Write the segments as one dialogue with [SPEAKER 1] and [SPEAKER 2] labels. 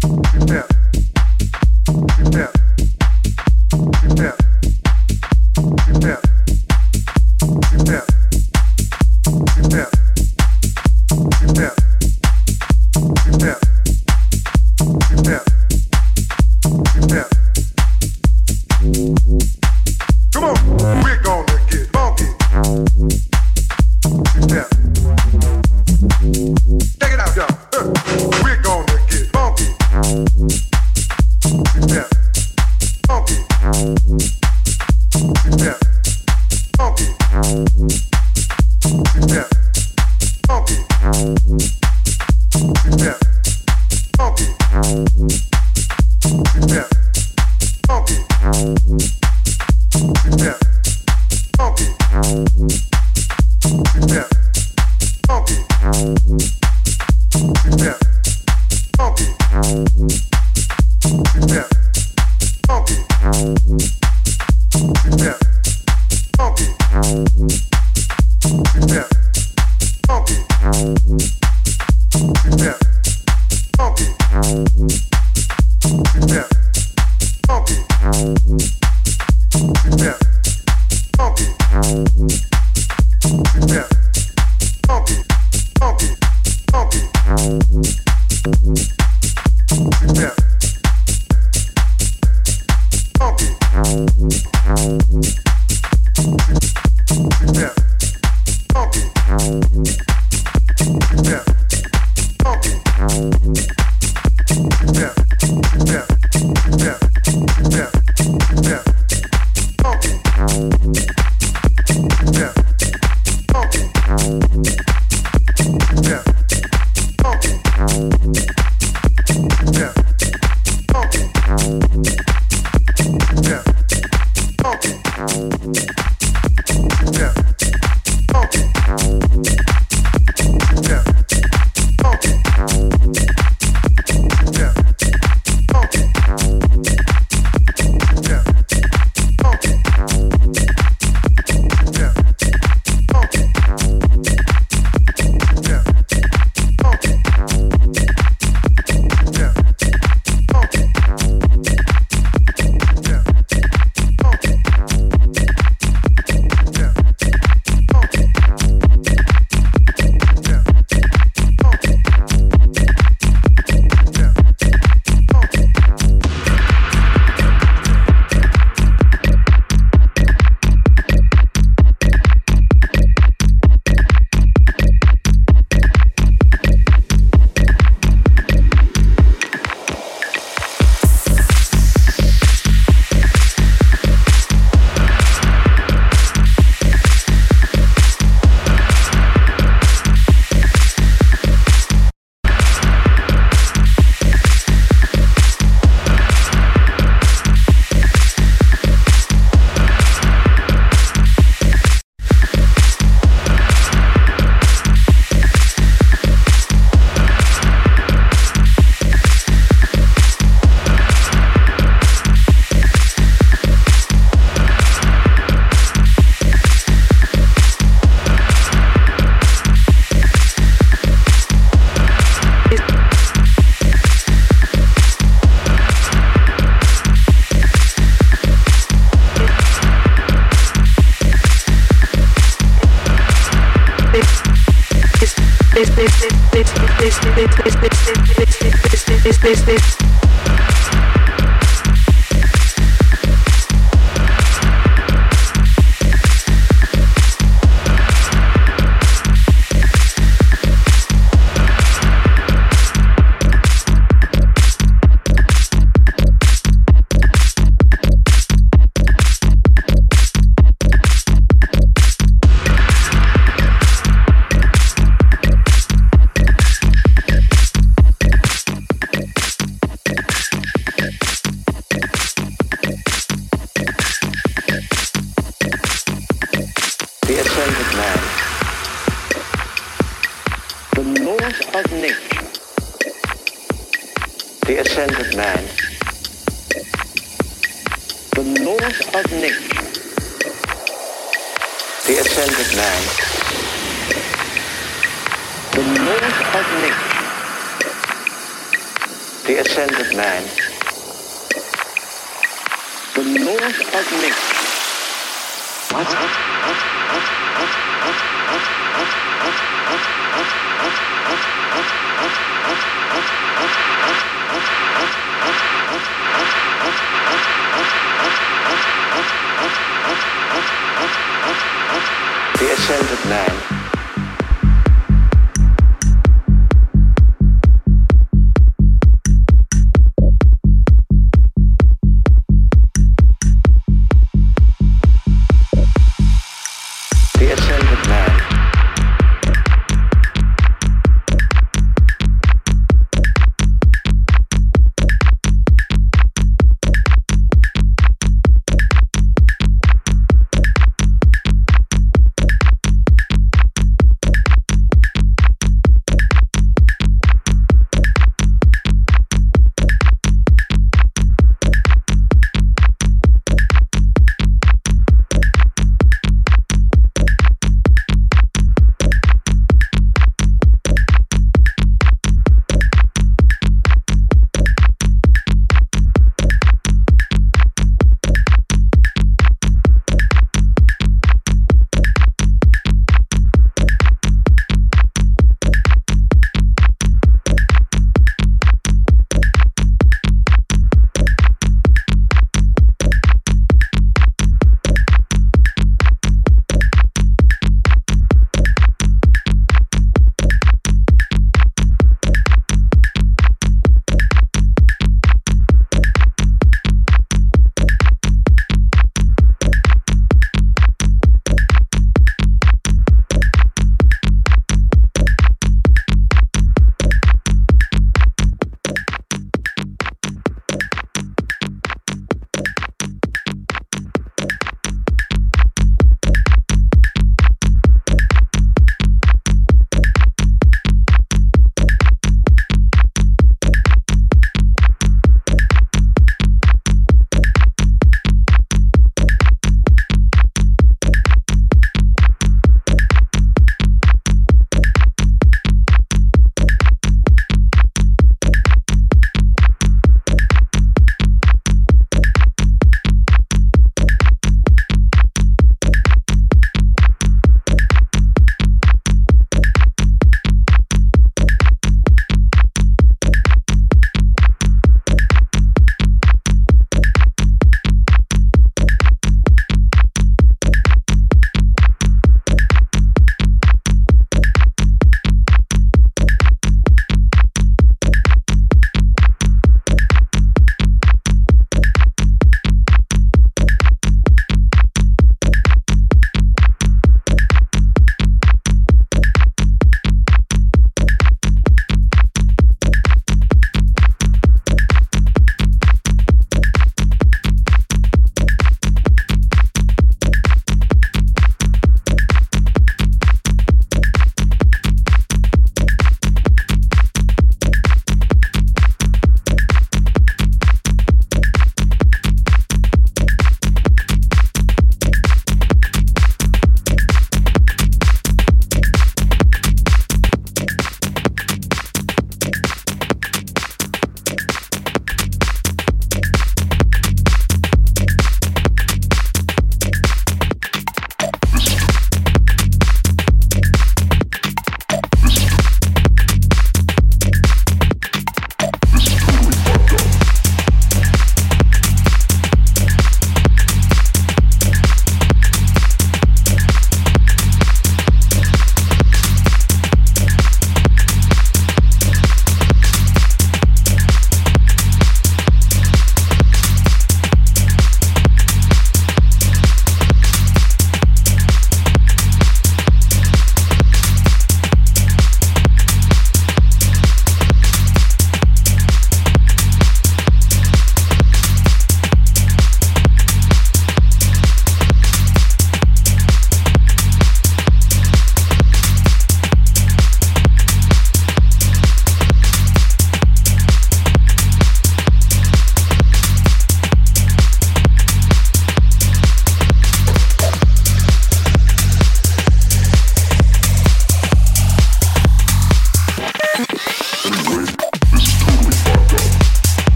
[SPEAKER 1] the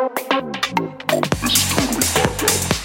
[SPEAKER 1] This is totally fucked
[SPEAKER 2] up.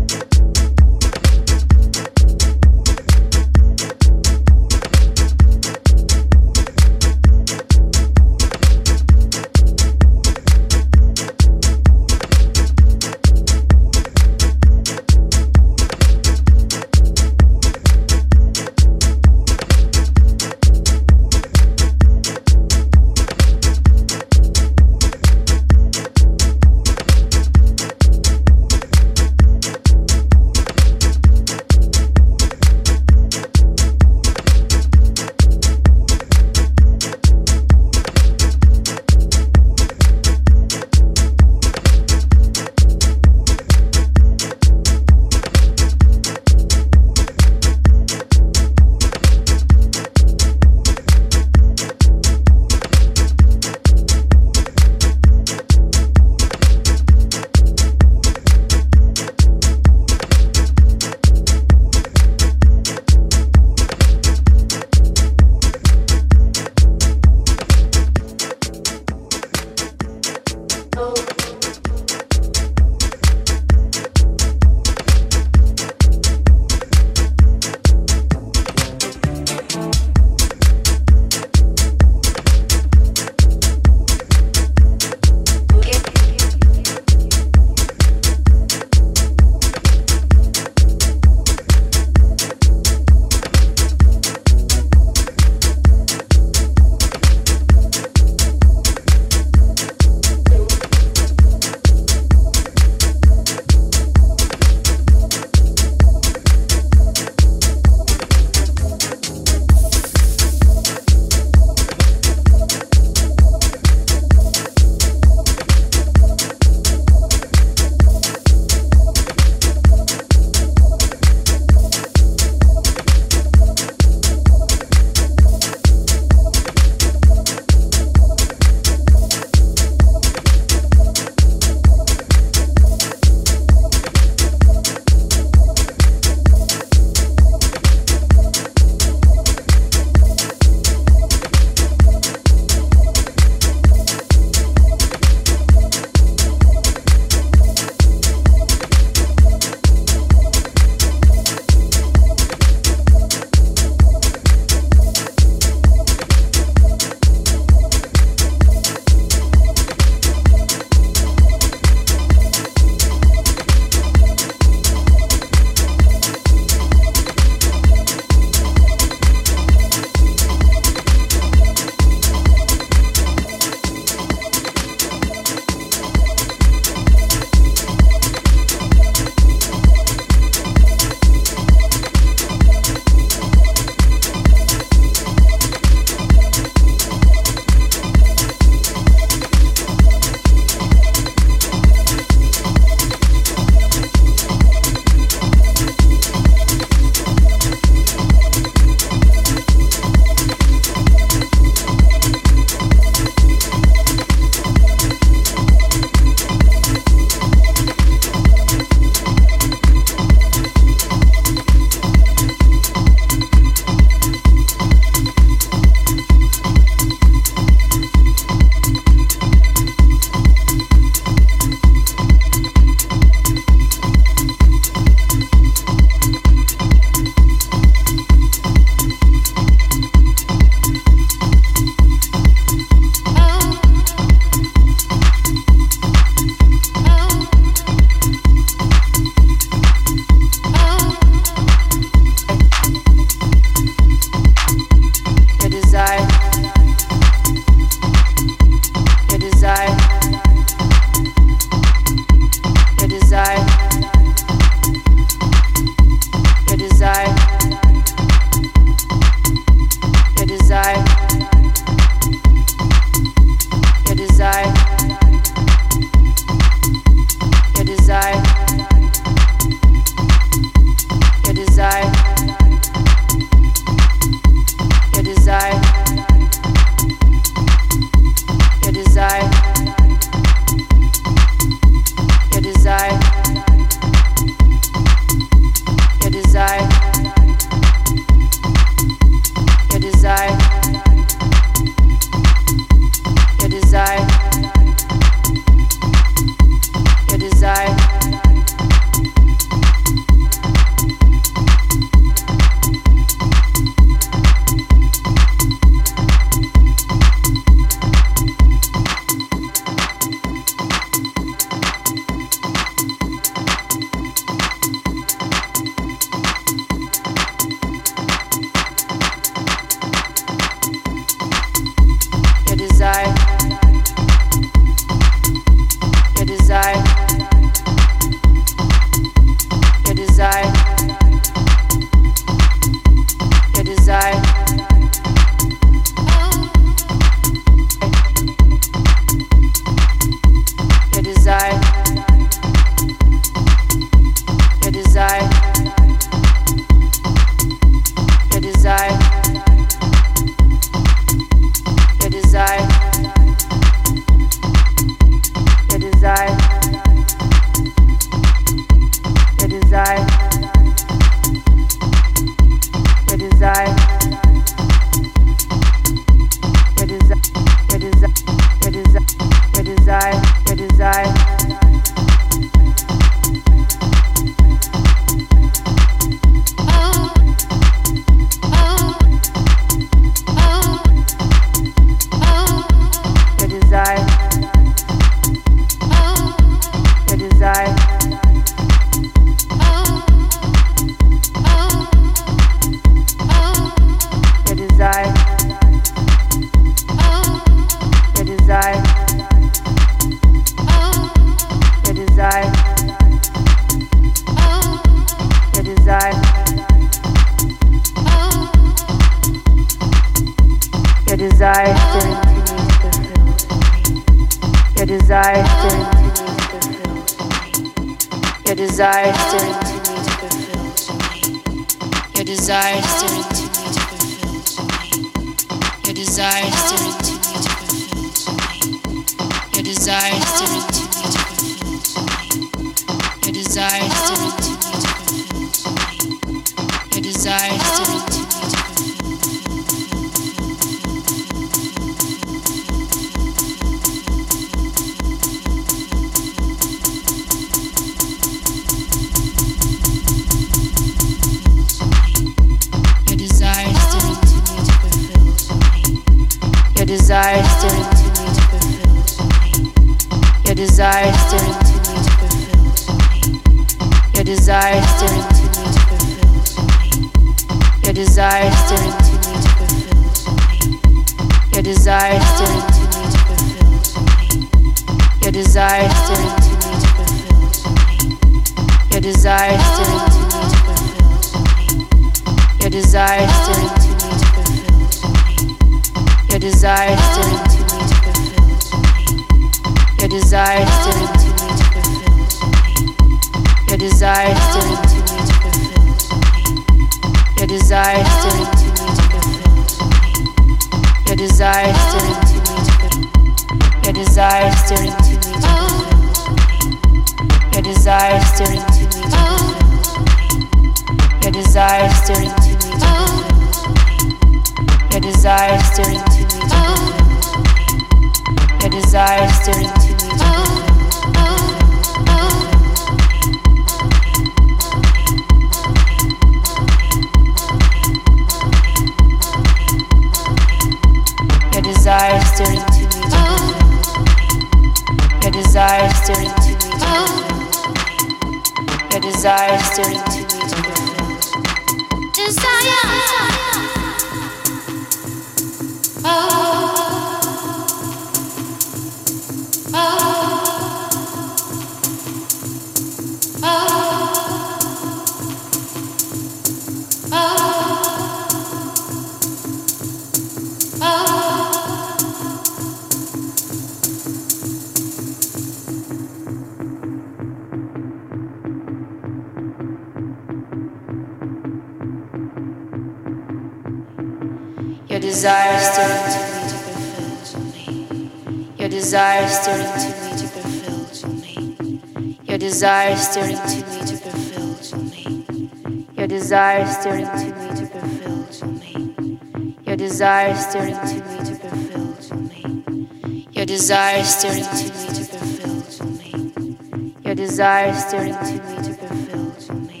[SPEAKER 2] stirring to me to fulfill to me. Your desire stirring to me to fulfill to me. Your desire stirring to me to fulfill to me.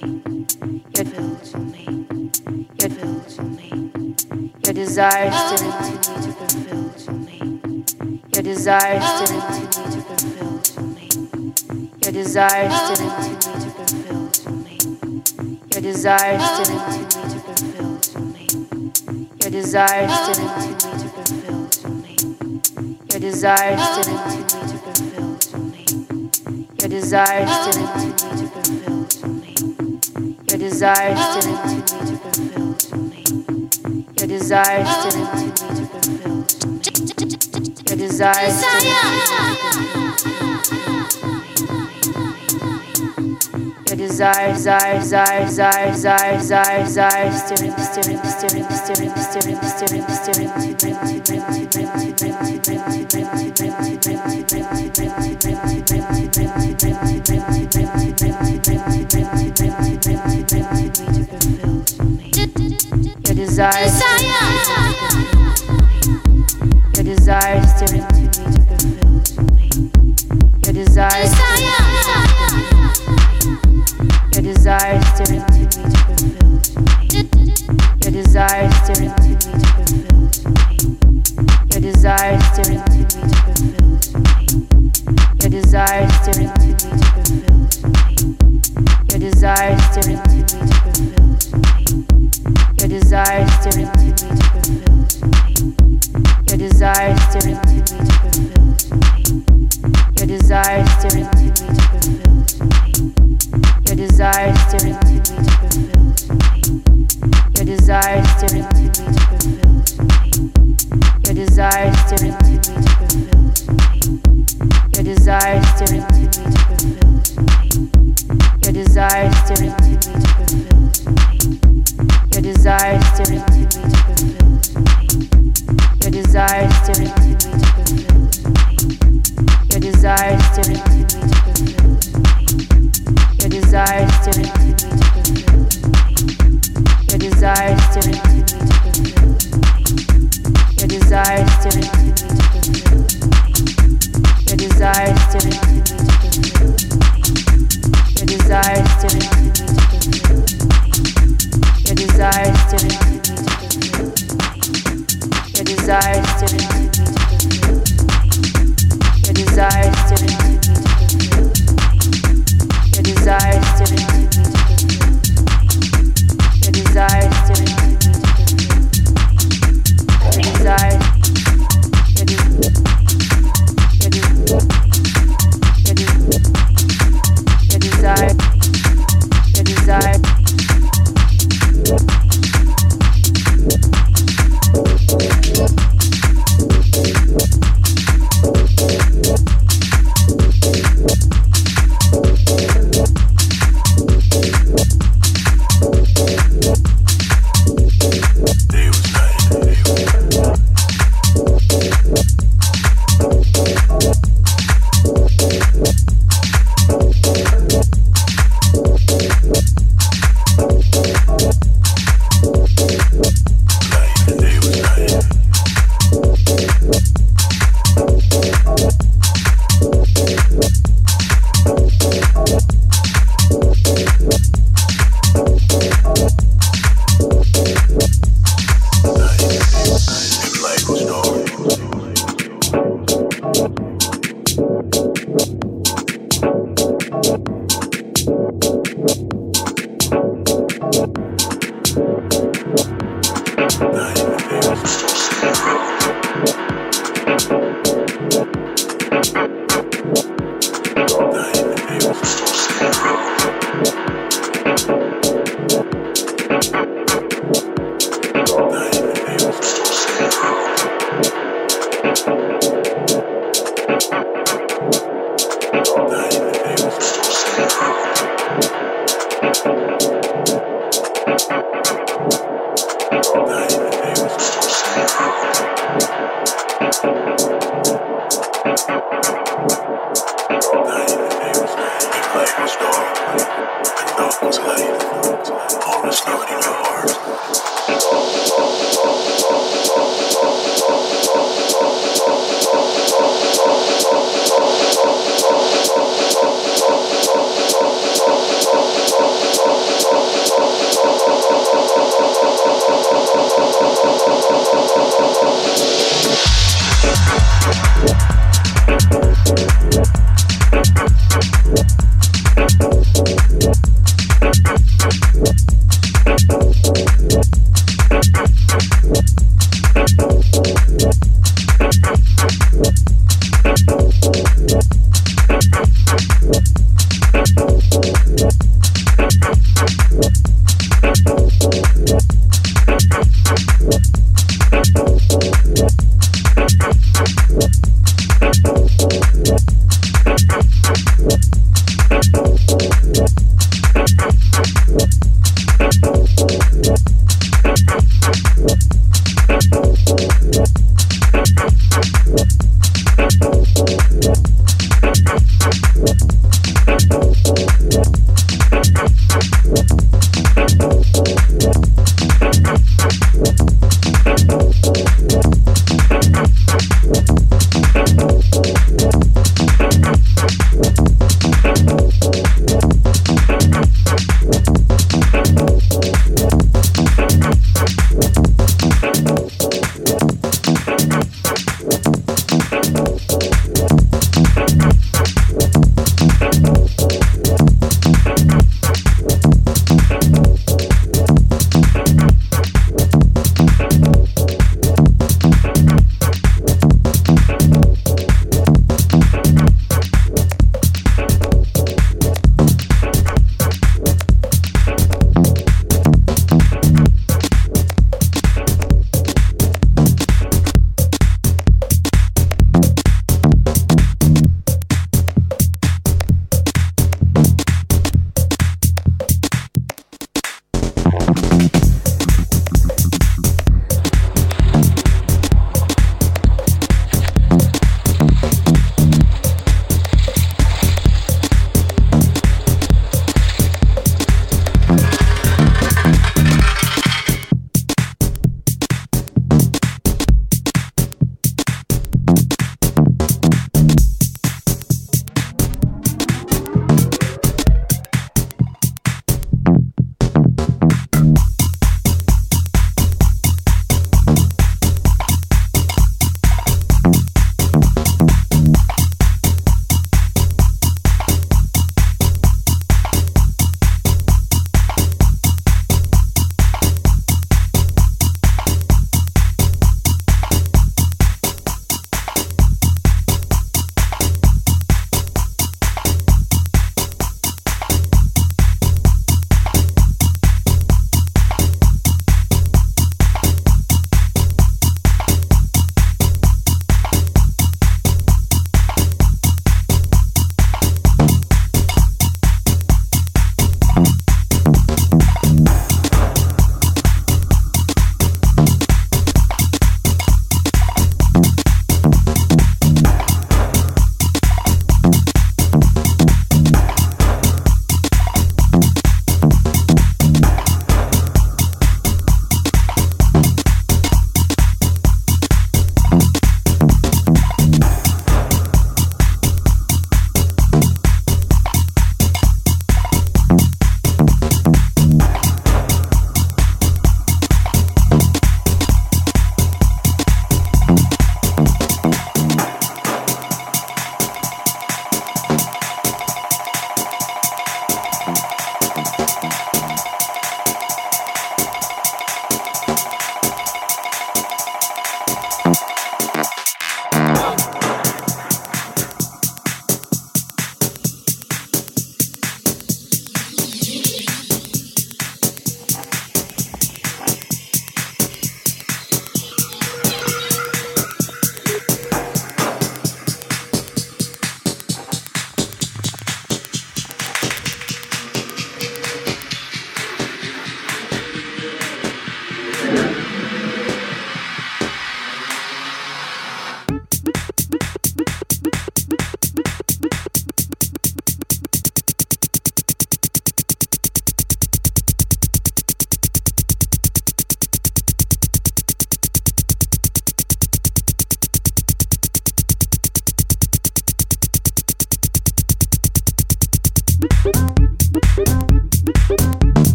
[SPEAKER 2] Your fill to me. Your fill to me. Your desire stirring oh. to me to fulfill oh. oh. to me. Your desire stirring to me to fulfill to me. Your desire stirring to me to fulfill to me. Your desire stirring desires didn't to me to fulfill to me. Your desires didn't to me to fulfill to me. Your desires didn't to me to fulfill to me. Your desires didn't to me to fulfill to me. Your desires didn't to me to fulfill to me. Your desires didn't Your
[SPEAKER 3] desires, desires, desires, desires, desires, desires didn't
[SPEAKER 4] desires.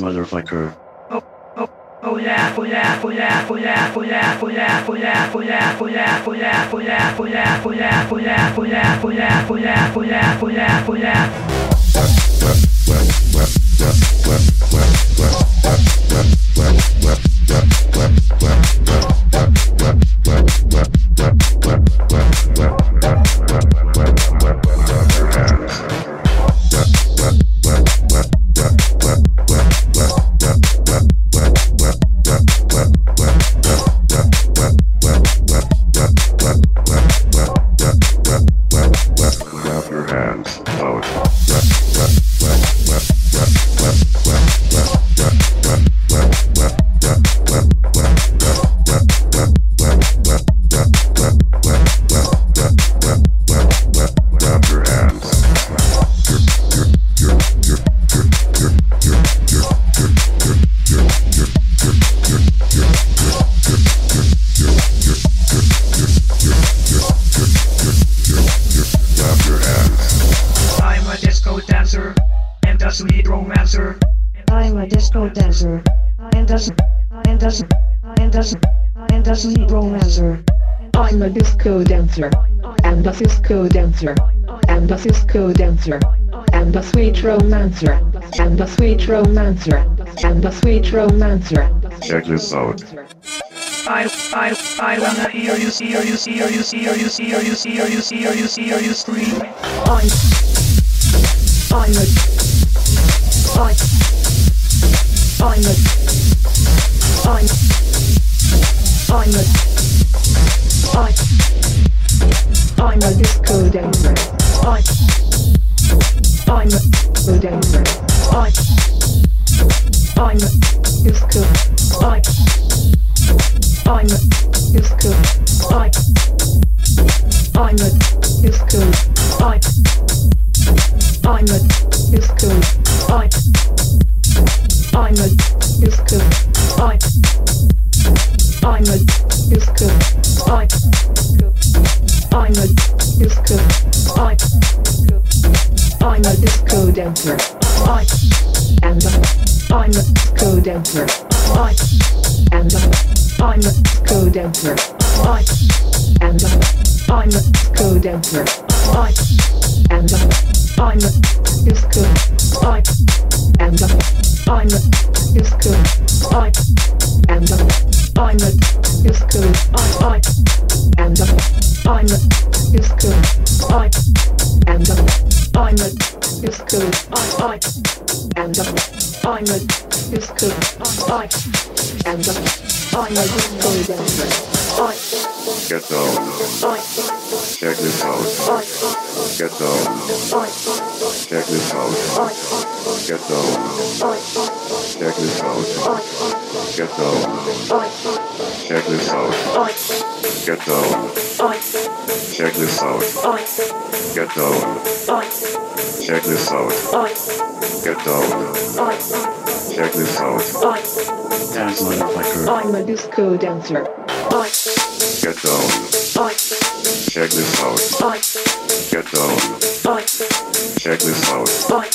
[SPEAKER 4] Motherfucker.
[SPEAKER 5] Oh yeah, oh yeah, oh yeah, oh yeah, oh yeah, oh yeah, oh yeah, oh yeah, oh yeah, oh yeah, oh yeah, oh yeah, oh yeah, oh yeah, oh yeah, oh yeah, oh yeah, oh yeah, oh yeah, oh yeah. Disco dancer and a sweet romancer
[SPEAKER 6] and a sweet romancer and a sweet romancer.
[SPEAKER 3] Check this out.
[SPEAKER 5] I, I, I wanna hear you, hear you, hear you, hear you, hear you, hear you, hear you, hear you scream.
[SPEAKER 6] I'm I'm a
[SPEAKER 3] Get down. Check this out. Get down. Check this out. Get down. Check this out. Get down. Check this out. Get down. Check this out.
[SPEAKER 6] I
[SPEAKER 4] Dance motherfucker.
[SPEAKER 6] I'm a disco dancer.
[SPEAKER 3] Get down. Check this out. Get down. Check this out.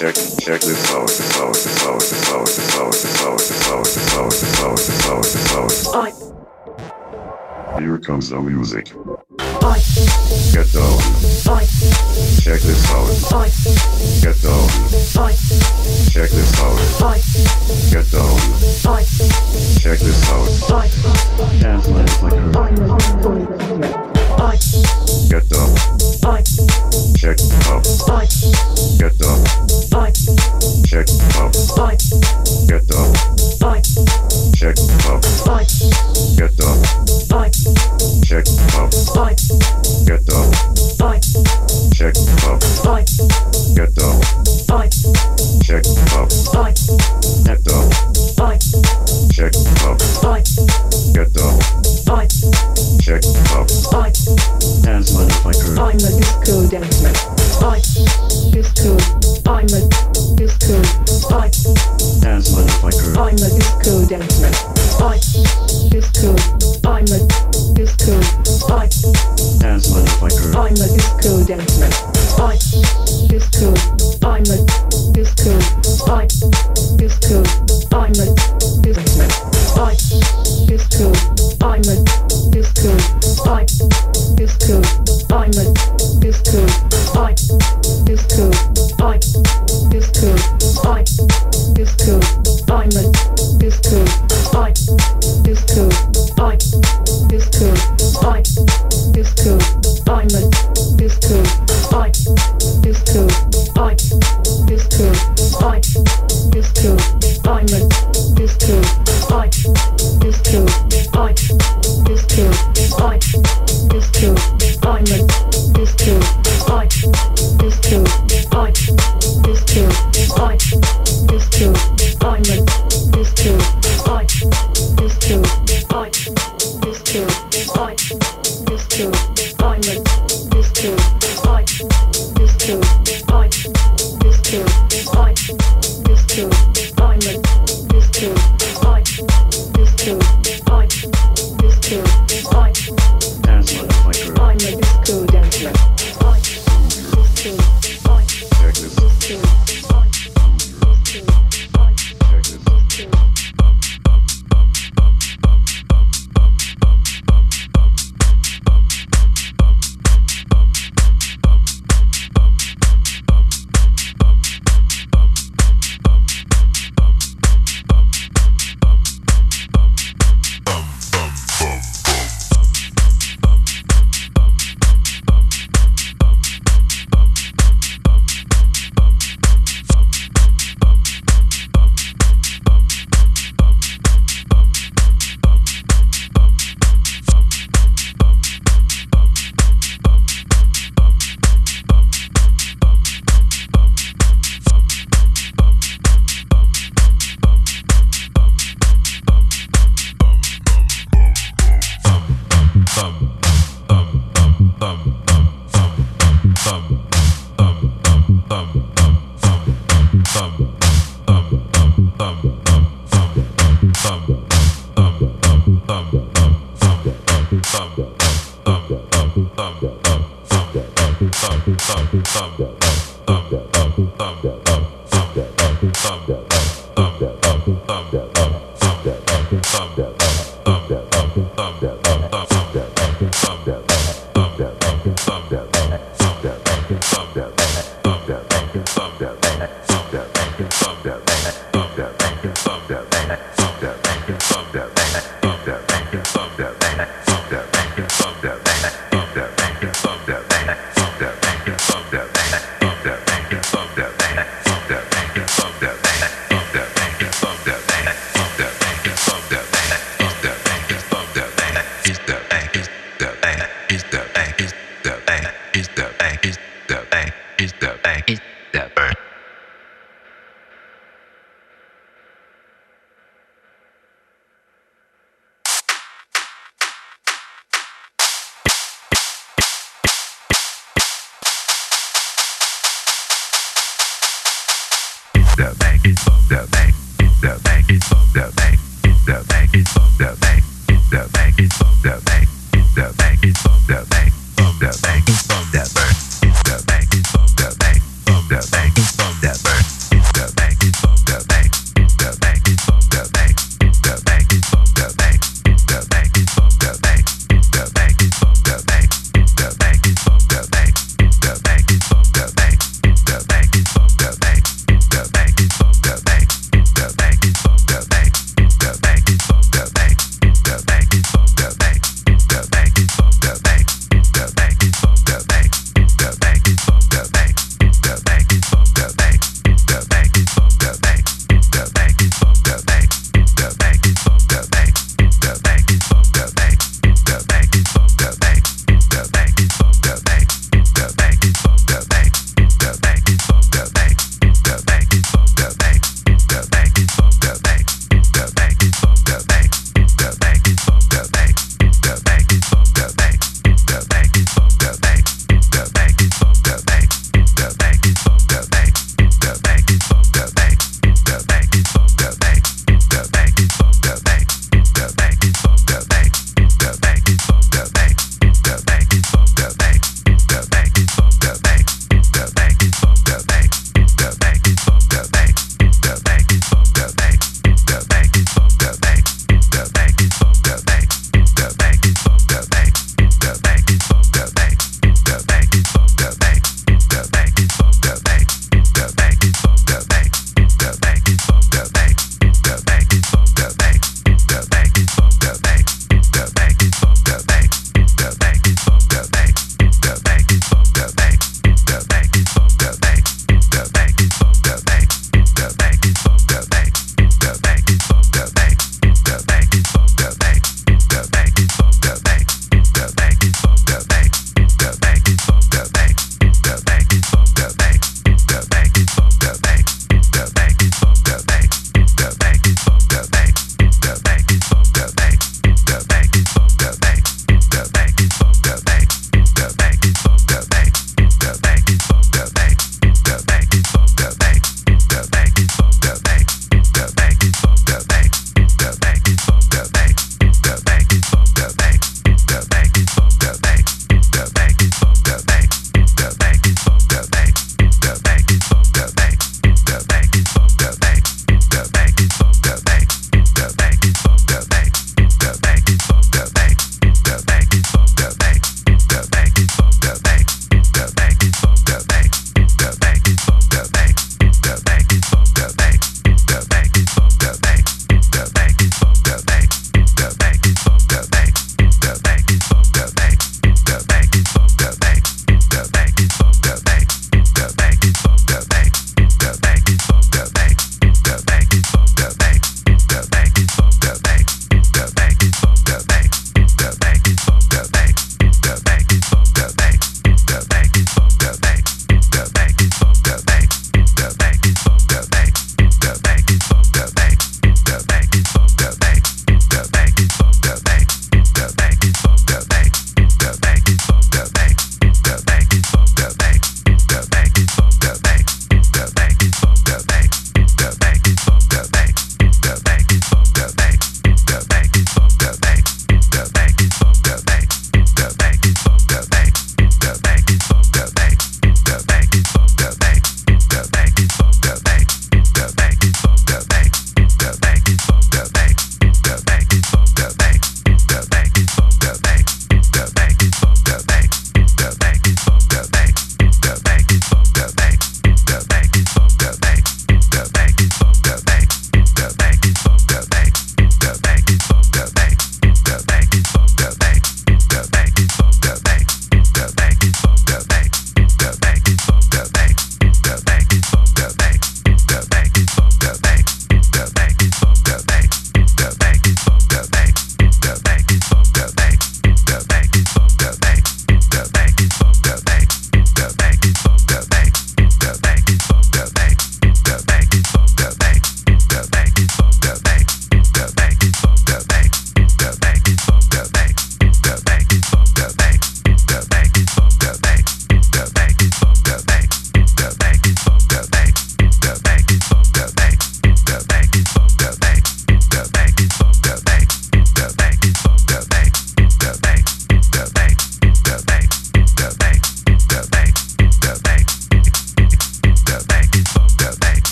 [SPEAKER 3] Check, check, check this out. This out. This out. This out. This out. This out. This out. This out. This out. This out. This out.
[SPEAKER 6] I
[SPEAKER 3] Here comes the music.
[SPEAKER 6] I
[SPEAKER 3] Get down.
[SPEAKER 6] I
[SPEAKER 3] Check this out.
[SPEAKER 6] I
[SPEAKER 3] Get down.
[SPEAKER 6] I
[SPEAKER 3] Check this out.
[SPEAKER 6] I
[SPEAKER 3] Get down.
[SPEAKER 6] I
[SPEAKER 3] Check this out.
[SPEAKER 6] I
[SPEAKER 4] Dance motherfucker.
[SPEAKER 6] I'm a disco dancer. I
[SPEAKER 3] Get down.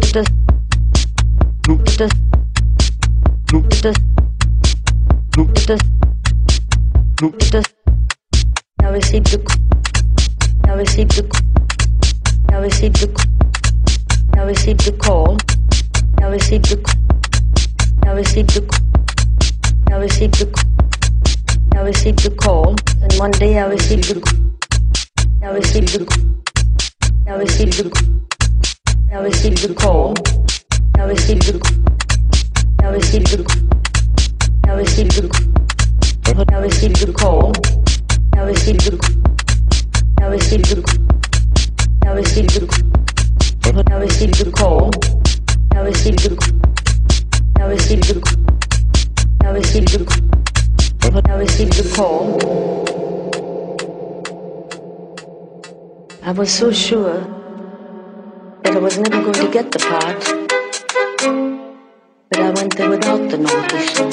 [SPEAKER 3] das,
[SPEAKER 6] du, das, du, das,
[SPEAKER 3] du, das,
[SPEAKER 6] du,
[SPEAKER 3] the,
[SPEAKER 7] now receive the, the. was so sure that I was never going to get the part but I went there without the notation.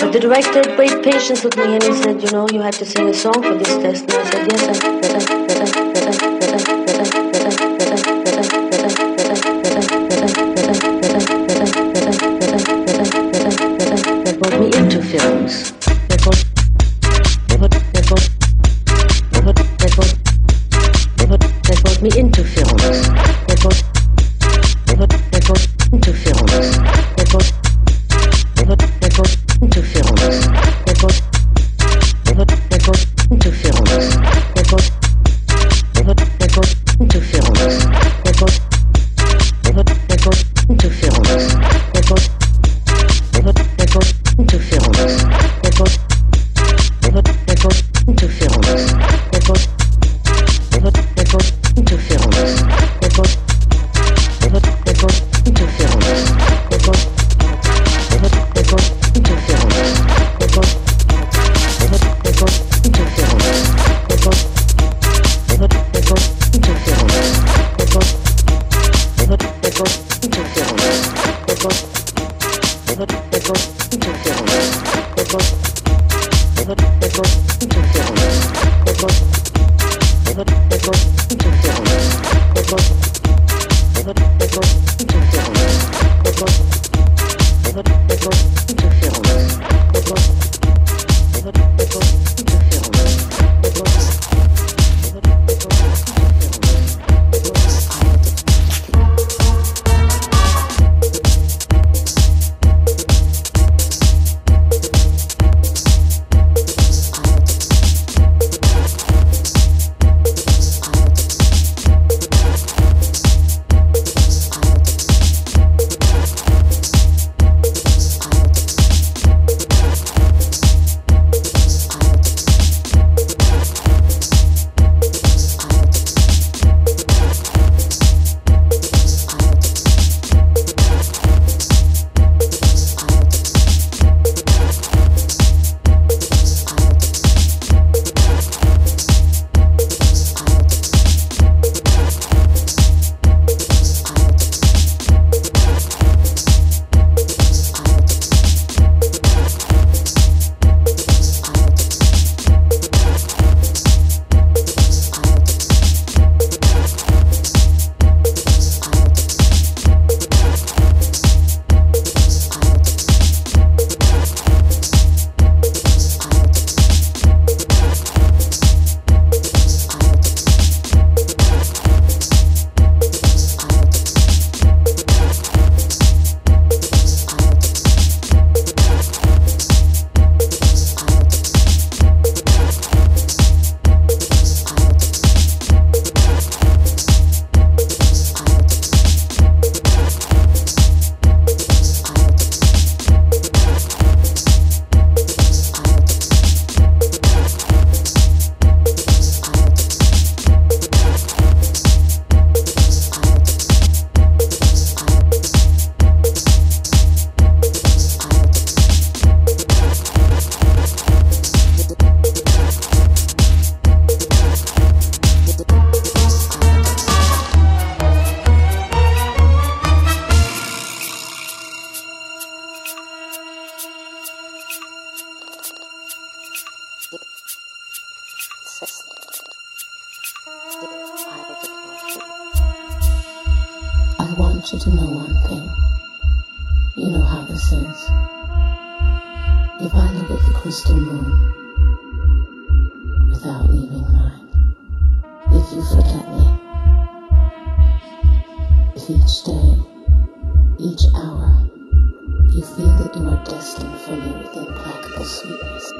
[SPEAKER 7] But the director had great patience with me and he said, you know, you had to sing a song for this test. And I said, yes, I, yes, I, yes, I, films.
[SPEAKER 8] each day, each hour, you feel that you are destined for me with implacable sweetness.